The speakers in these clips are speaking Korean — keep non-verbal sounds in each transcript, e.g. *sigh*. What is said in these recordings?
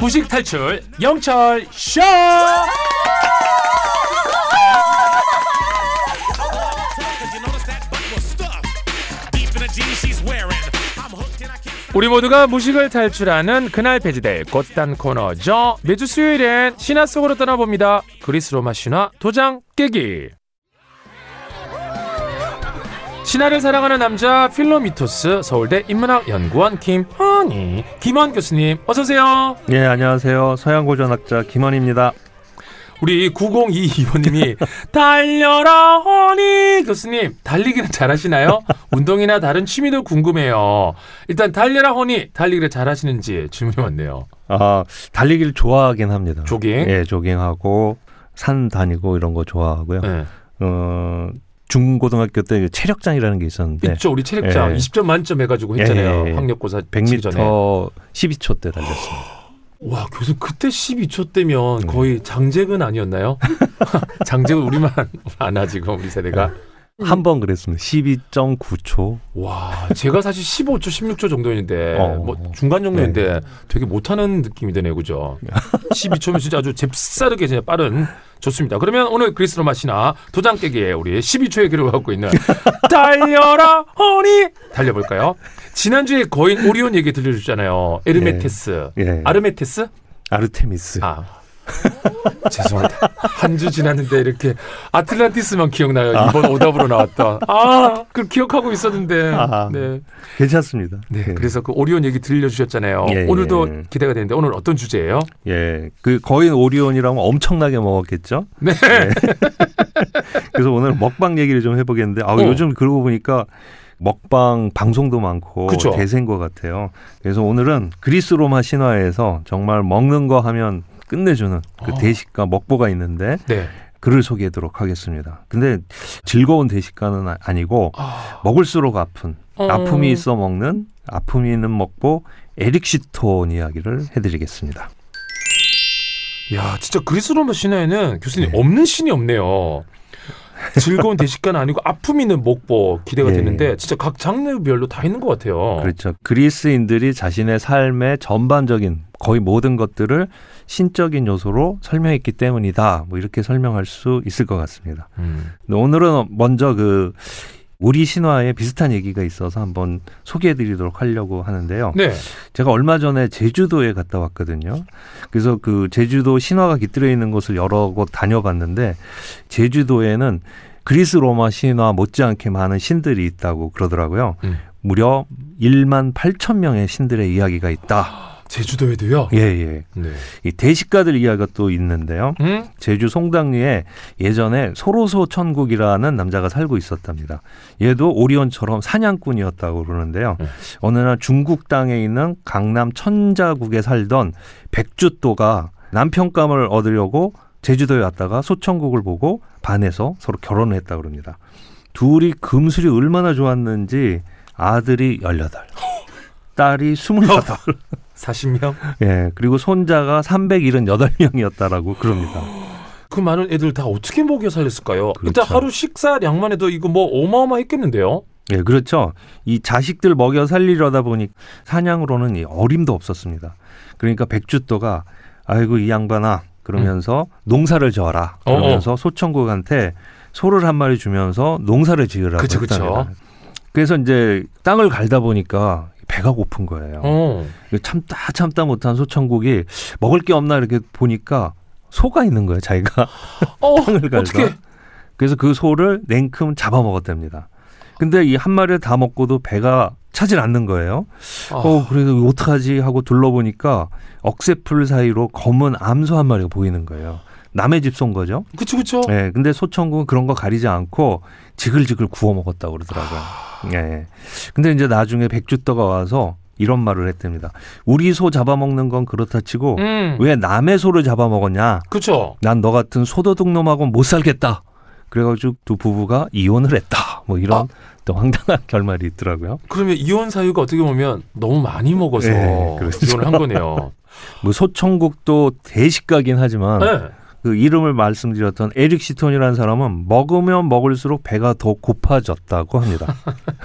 무식 탈출 영철 쇼. 우리 모두가 무식을 탈출하는 그날 배지될 곧단 코너죠. 매주 수요일엔 신화 속으로 떠나봅니다. 그리스 로마 신화 도장 깨기. 신화를 사랑하는 남자 필로미토스 서울대 인문학 연구원 김헌희 김헌 교수님 어서 오세요. 예, 안녕하세요. 서양고전학자 김원입니다. 우리 9022번님이 *laughs* 달려라 허니 교수님 달리기는 잘하시나요? 운동이나 다른 취미도 궁금해요. 일단 달려라 허니 달리기를 잘하시는지 질문이 왔네요. 아, 달리기를 좋아하긴 합니다. 조깅? 예, 조깅하고 산 다니고 이런 거 좋아하고요. 네. 어, 중고등학교 때 체력장이라는 게 있었는데 있죠 우리 체력장 예. 20점 만점 해가지고 했잖아요. 예, 예, 예. 학력고사 치기 전에. 100m 12초 때 달렸습니다. *gasps* 와 교수 그때 12초 때면 거의 장재근 아니었나요? *laughs* 장재근 우리만 안 하지 금 우리 세대가. 한 번 그랬습니다. 12.9초. 와, 제가 사실 15초, 16초 정도였는데, 어. 뭐 중간 정도인데 되게 못하는 느낌이 드네요, 그죠? 12초면 진짜 아주 잽싸르게 진짜 빠른. 좋습니다. 그러면 오늘 그리스 로마 신화 도장 깨기에 우리 12초의 기록을 갖고 있는 *laughs* 달려라 허니 달려볼까요? 지난주에 거인 오리온 얘기 들려주잖아요. 에르메테스, 예. 아르메테스? 아르테미스. 아. *laughs* 죄송합니다. 한 주 지났는데 이렇게 아틀란티스만 기억나요. 이번 오답으로 나왔던. 아, 그 기억하고 있었는데. 아. 네. 괜찮습니다. 네. 예. 그래서 그 오리온 얘기 들려주셨잖아요. 예, 오늘도 예. 기대가 되는데 오늘 어떤 주제예요? 예. 그 거인 오리온이라면 엄청나게 먹었겠죠? 네. *laughs* 그래서 오늘 먹방 얘기를 좀 해보겠는데, 아, 어. 요즘 그러고 보니까 먹방 방송도 많고 그쵸. 대세인 것 같아요. 그래서 오늘은 그리스 로마 신화에서 정말 먹는 거 하면 끝내주는 그 어. 대식가 먹보가 있는데 네. 그를 소개하도록 하겠습니다. 근데 즐거운 대식가는 아- 아니고 아, 먹을수록 아픈 어. 아픔이 있어 먹는 아픔이 있는 먹보 에릭 시톤 이야기를 해드리겠습니다. 야, 진짜 그리스 로마 신화에는 교수님 네. 없는 신이 없네요. 즐거운 대식가는 아니고 아픔 있는 목보 기대가 예. 되는데 진짜 각 장르별로 다 있는 것 같아요. 그렇죠. 그리스인들이 자신의 삶의 전반적인 거의 모든 것들을 신적인 요소로 설명했기 때문이다. 뭐 이렇게 설명할 수 있을 것 같습니다. 음. 오늘은 먼저 그 우리 신화에 비슷한 얘기가 있어서 한번 소개해드리도록 하려고 하는데요. 네. 제가 얼마 전에 제주도에 갔다 왔거든요. 그래서 그 제주도 신화가 깃들어 있는 곳을 여러 곳 다녀봤는데 제주도에는 그리스 로마 신화 못지않게 많은 신들이 있다고 그러더라고요. 음. 무려 1만 8천 명의 신들의 이야기가 있다. 제주도에도요. 예, 예. 네. 이 대식가들 이야기가 또 있는데요. 음? 제주 송당리에 예전에 소로소 천국이라는 남자가 살고 있었답니다. 얘도 오리온처럼 사냥꾼이었다고 그러는데요. 네. 어느 날 중국 땅에 있는 강남 천자국에 살던 백주도가 남편감을 얻으려고 제주도에 왔다가 소천국을 보고 반해서 서로 결혼을 했다고 그럽니다. 둘이 금술이 얼마나 좋았는지 아들이 18, *laughs* 딸이 28. 40명? *laughs* 예, 그리고 손자가 378명이었다라고 그럽니다. *gasps* 그 많은 애들 다 어떻게 먹여 살렸을까요? 일단 그렇죠. 하루 식사량만 해도 이거 뭐 어마어마했겠는데요? 예, 그렇죠. 이 자식들 먹여 살리려다 보니 사냥으로는 이 어림도 없었습니다. 그러니까 백주도가 아이고 이 양반아 그러면서 농사를 져라 음. 어어. 그러면서 소천국한테 소를 한 마리 주면서 농사를 지으라고 그쵸, 그쵸. 했답니다. 그래서 이제 땅을 갈다 보니까 배가 고픈 거예요. 어. 참다 참다 못한 소천국이 먹을 게 없나 이렇게 보니까 소가 있는 거예요, 자기가. 어, *laughs* 땅을 갈다. 그래서 그 소를 냉큼 잡아먹었답니다. 근데 이 한 마리를 다 먹고도 배가 차질 않는 거예요. 아, 어, 그래서 어떡하지 하고 둘러보니까 억새풀 사이로 검은 암소 한 마리가 보이는 거예요. 남의 집 쏜 거죠. 그쵸, 그쵸. 예. 근데 소천국은 그런 거 가리지 않고 지글지글 구워 먹었다고 그러더라고요. 예. 근데 이제 나중에 백주떠가 와서 이런 말을 했답니다. 우리 소 잡아먹는 건 그렇다 치고 음. 왜 남의 소를 잡아먹었냐? 그쵸. 난너 같은 소도둑 놈하고는 못 살겠다. 그래가지고 두 부부가 이혼을 했다. 뭐 이런 아. 또 황당한 *laughs* 결말이 있더라고요. 그러면 이혼 사유가 어떻게 보면 너무 많이 먹어서 네, 그렇죠. 이혼을 한 거네요. *laughs* 뭐 소천국도 대식가긴 하지만 네. 그 이름을 말씀드렸던 에릭 시톤이라는 사람은 먹으면 먹을수록 배가 더 고파졌다고 합니다.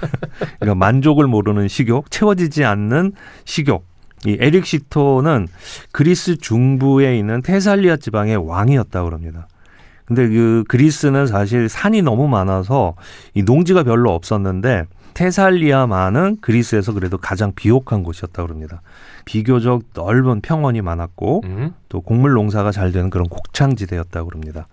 *laughs* 그러니까 만족을 모르는 식욕, 채워지지 않는 식욕. 이 에릭 시톤은 그리스 중부에 있는 테살리아 지방의 왕이었다고 합니다. 근데 그 그리스는 사실 산이 너무 많아서 이 농지가 별로 없었는데 테살리아만은 그리스에서 그래도 가장 비옥한 곳이었다고 합니다. 비교적 넓은 평원이 많았고 음? 또 곡물 농사가 잘 되는 그런 곡창지대였다고 합니다.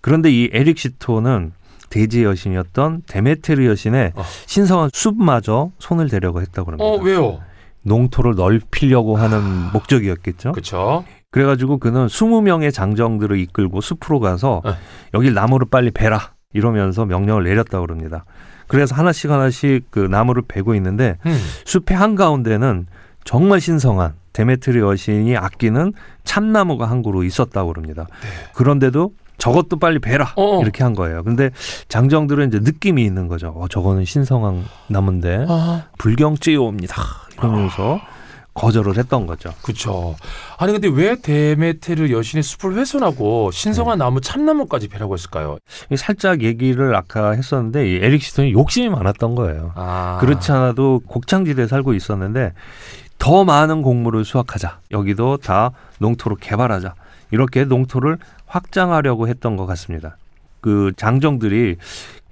그런데 이 에릭 시토는 대지의 여신이었던 데메테르 여신의 어. 신성한 숲마저 손을 대려고 했다고 합니다. 어 왜요? 농토를 넓히려고 하는 목적이었겠죠. 그렇죠. 그래가지고 그는 20명의 장정들을 이끌고 숲으로 가서 네. 여기 나무를 빨리 베라 이러면서 명령을 내렸다고 합니다. 그래서 하나씩 하나씩 그 나무를 베고 있는데 음. 숲의 한 가운데는 정말 신성한 데메테르 여신이 아끼는 참나무가 한 그루 있었다고 합니다. 그런데도 저것도 빨리 베라 네. 어. 이렇게 한 거예요. 근데 장정들은 이제 느낌이 있는 거죠. 어, 저거는 신성한 나무인데 아, 불경죄요입니다. 이러면서 거절을 했던 거죠. 그렇죠. 아니 근데 왜 데메테르 여신의 숲을 훼손하고 신성한 네. 나무 참나무까지 베라고 했을까요? 이 살짝 얘기를 아까 했었는데 이 에릭 시톤이 욕심이 많았던 거예요. 아, 그렇지 않아도 곡창지대에 살고 있었는데 더 많은 곡물을 수확하자. 여기도 다 농토로 개발하자. 이렇게 농토를 확장하려고 했던 것 같습니다. 그 장정들이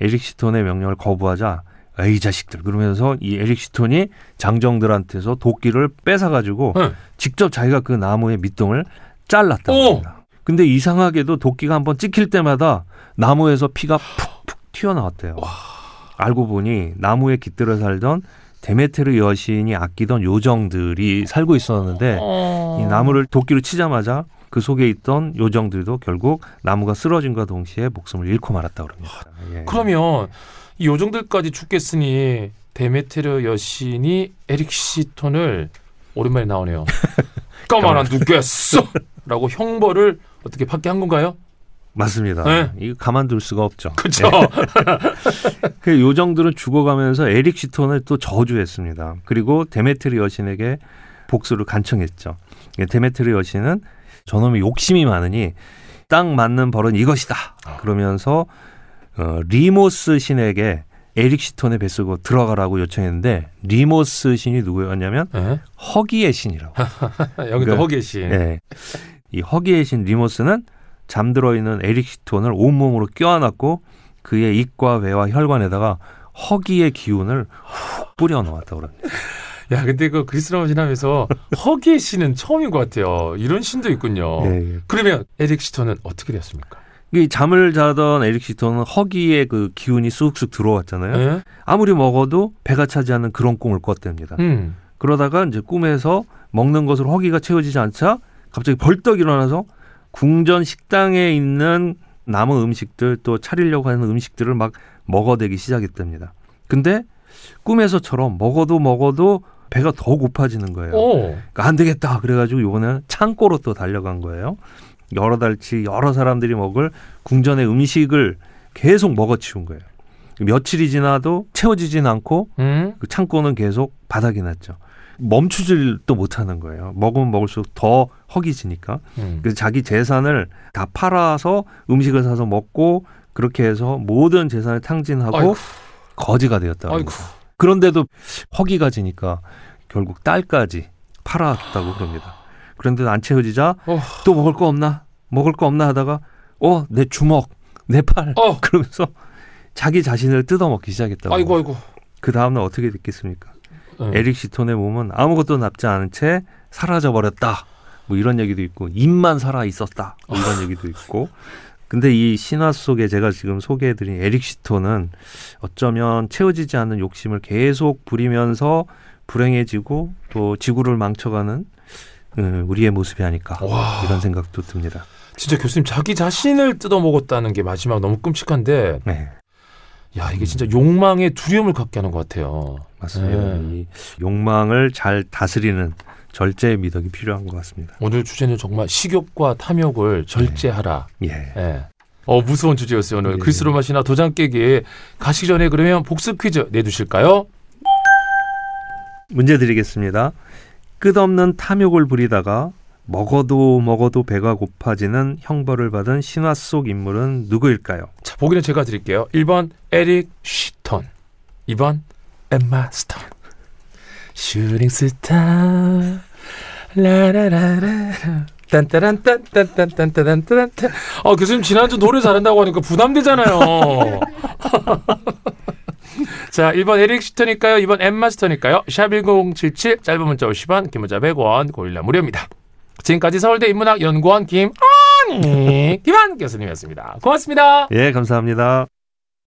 에릭 시톤의 명령을 거부하자 에이 자식들 그러면서 이 에릭 시톤이 장정들한테서 도끼를 뺏어가지고 네. 직접 자기가 그 나무의 밑동을 잘랐다고 오! 합니다. 근데 이상하게도 도끼가 한번 찍힐 때마다 나무에서 피가 푹푹 튀어나왔대요. 알고 보니 나무에 깃들어 살던 데메테르 여신이 아끼던 요정들이 살고 있었는데 어... 이 나무를 도끼로 치자마자 그 속에 있던 요정들도 결국 나무가 쓰러진과 동시에 목숨을 잃고 말았다고 합니다. 예. 그러면 이 요정들까지 죽였으니 데메테르 여신이 에릭 시톤을 오랜만에 나오네요. *laughs* 가만 안 두겠어! 라고 형벌을 어떻게 받게 한 건가요? 맞습니다. 네. 이거 가만둘 수가 없죠. 그렇죠. *laughs* 그 요정들은 죽어가면서 에릭 시톤을 또 저주했습니다. 그리고 데메테르 여신에게 복수를 간청했죠. 예, 데메테르 여신은 저놈이 욕심이 많으니 딱 맞는 벌은 이것이다. 그러면서 어, 리모스 신에게 에릭 시톤의 뱃속으로 들어가라고 요청했는데 리모스 신이 누구였냐면 네? 허기의 신이라고. *laughs* 여기도 그러니까- 허계 씨. 예. 이 허기의 신 리모스는 잠들어 있는 에릭 시톤을 온몸으로 껴안았고 그의 입과 배와 혈관에다가 허기의 기운을 훅 뿌려 넣었다고 합니다. *laughs* 야, 근데 그 그리스 로마 지나면서 허계 씨는 처음인 것 같아요. 이런 신도 있군요. 예, 예. 그러면 에릭 시톤은 어떻게 되었습니까? 이 잠을 자던 에릭 시톤은 허기의 그 기운이 쑥쑥 들어왔잖아요. 예? 아무리 먹어도 배가 차지 않는 그런 꿈을 꿨답니다. 음. 그러다가 이제 꿈에서 먹는 것으로 허기가 채워지지 않자 갑자기 벌떡 일어나서 궁전 식당에 있는 남은 음식들 또 차리려고 하는 음식들을 막 먹어대기 시작했답니다. 근데 꿈에서처럼 먹어도 먹어도 배가 더 고파지는 거예요. 오. 그러니까 안 되겠다. 그래가지고 이번에는 창고로 또 달려간 거예요. 여러 달치 여러 사람들이 먹을 궁전의 음식을 계속 먹어치운 거예요. 며칠이 지나도 채워지진 않고 음. 그 창고는 계속 바닥이 났죠. 멈추질도 못하는 거예요. 먹으면 먹을수록 더 허기지니까. 음. 그래서 자기 재산을 다 팔아서 음식을 사서 먹고 그렇게 해서 모든 재산을 탕진하고 아이고. 거지가. 합니다. 그런데도 허기가 지니까 결국 딸까지 팔아왔다고 그럽니다. 그런데도 안 채워지자 어. 또 먹을 거 없나? 먹을 거 없나 하다가 어, 내 주먹, 내 팔. 어. *laughs* 그러면서 자기 자신을 뜯어먹기 시작했다고. 아이고 아이고. 그 다음날 어떻게 됐겠습니까? 네. 에릭 시톤의 몸은 아무것도 남지 않은 채 사라져 버렸다. 뭐 이런 얘기도 있고 입만 살아 있었다. 뭐 이런 얘기도 있고. 근데 이 신화 속에 제가 지금 소개해드린 에릭 시톤은 어쩌면 채워지지 않는 욕심을 계속 부리면서 불행해지고 또 지구를 망쳐가는 음, 우리의 모습이 아닐까 와. 이런 생각도 듭니다. 진짜 교수님 자기 자신을 뜯어먹었다는 게 마지막 너무 끔찍한데 네, 야 이게 진짜 욕망에 두려움을 갖게 하는 것 같아요. 맞습니다. 네. 이 욕망을 잘 다스리는 절제의 미덕이 필요한 것 같습니다. 오늘 주제는 정말 식욕과 탐욕을 절제하라. 예. 예. 어 무서운 주제였어요 오늘 예. 그리스 로마시나 도장 깨기 가시기 전에 그러면 복습 퀴즈 내주실까요? 문제 드리겠습니다. 끝없는 탐욕을 부리다가 먹어도 먹어도 배가 고파지는 형벌을 받은 신화 속 인물은 누구일까요? 자, 보기는 제가 드릴게요. 1번 에릭 쉬톤. 2번 엠마 스톤. Shooting star. 라라라라. 딴따란딴딴딴딴딴딴딴. 아, 교수님 지난주 노래 잘한다고 하니까 부담되잖아요. *laughs* 자, 1번 에릭 시톤일까요. 2번 엠마 스톤일까요. 샵1077 짧은 문자 50원, 긴 문자 100원, 고릴라 무료입니다. 지금까지 서울대 인문학 연구원 김 아니 김헌 교수님이었습니다. 고맙습니다. 예, 감사합니다.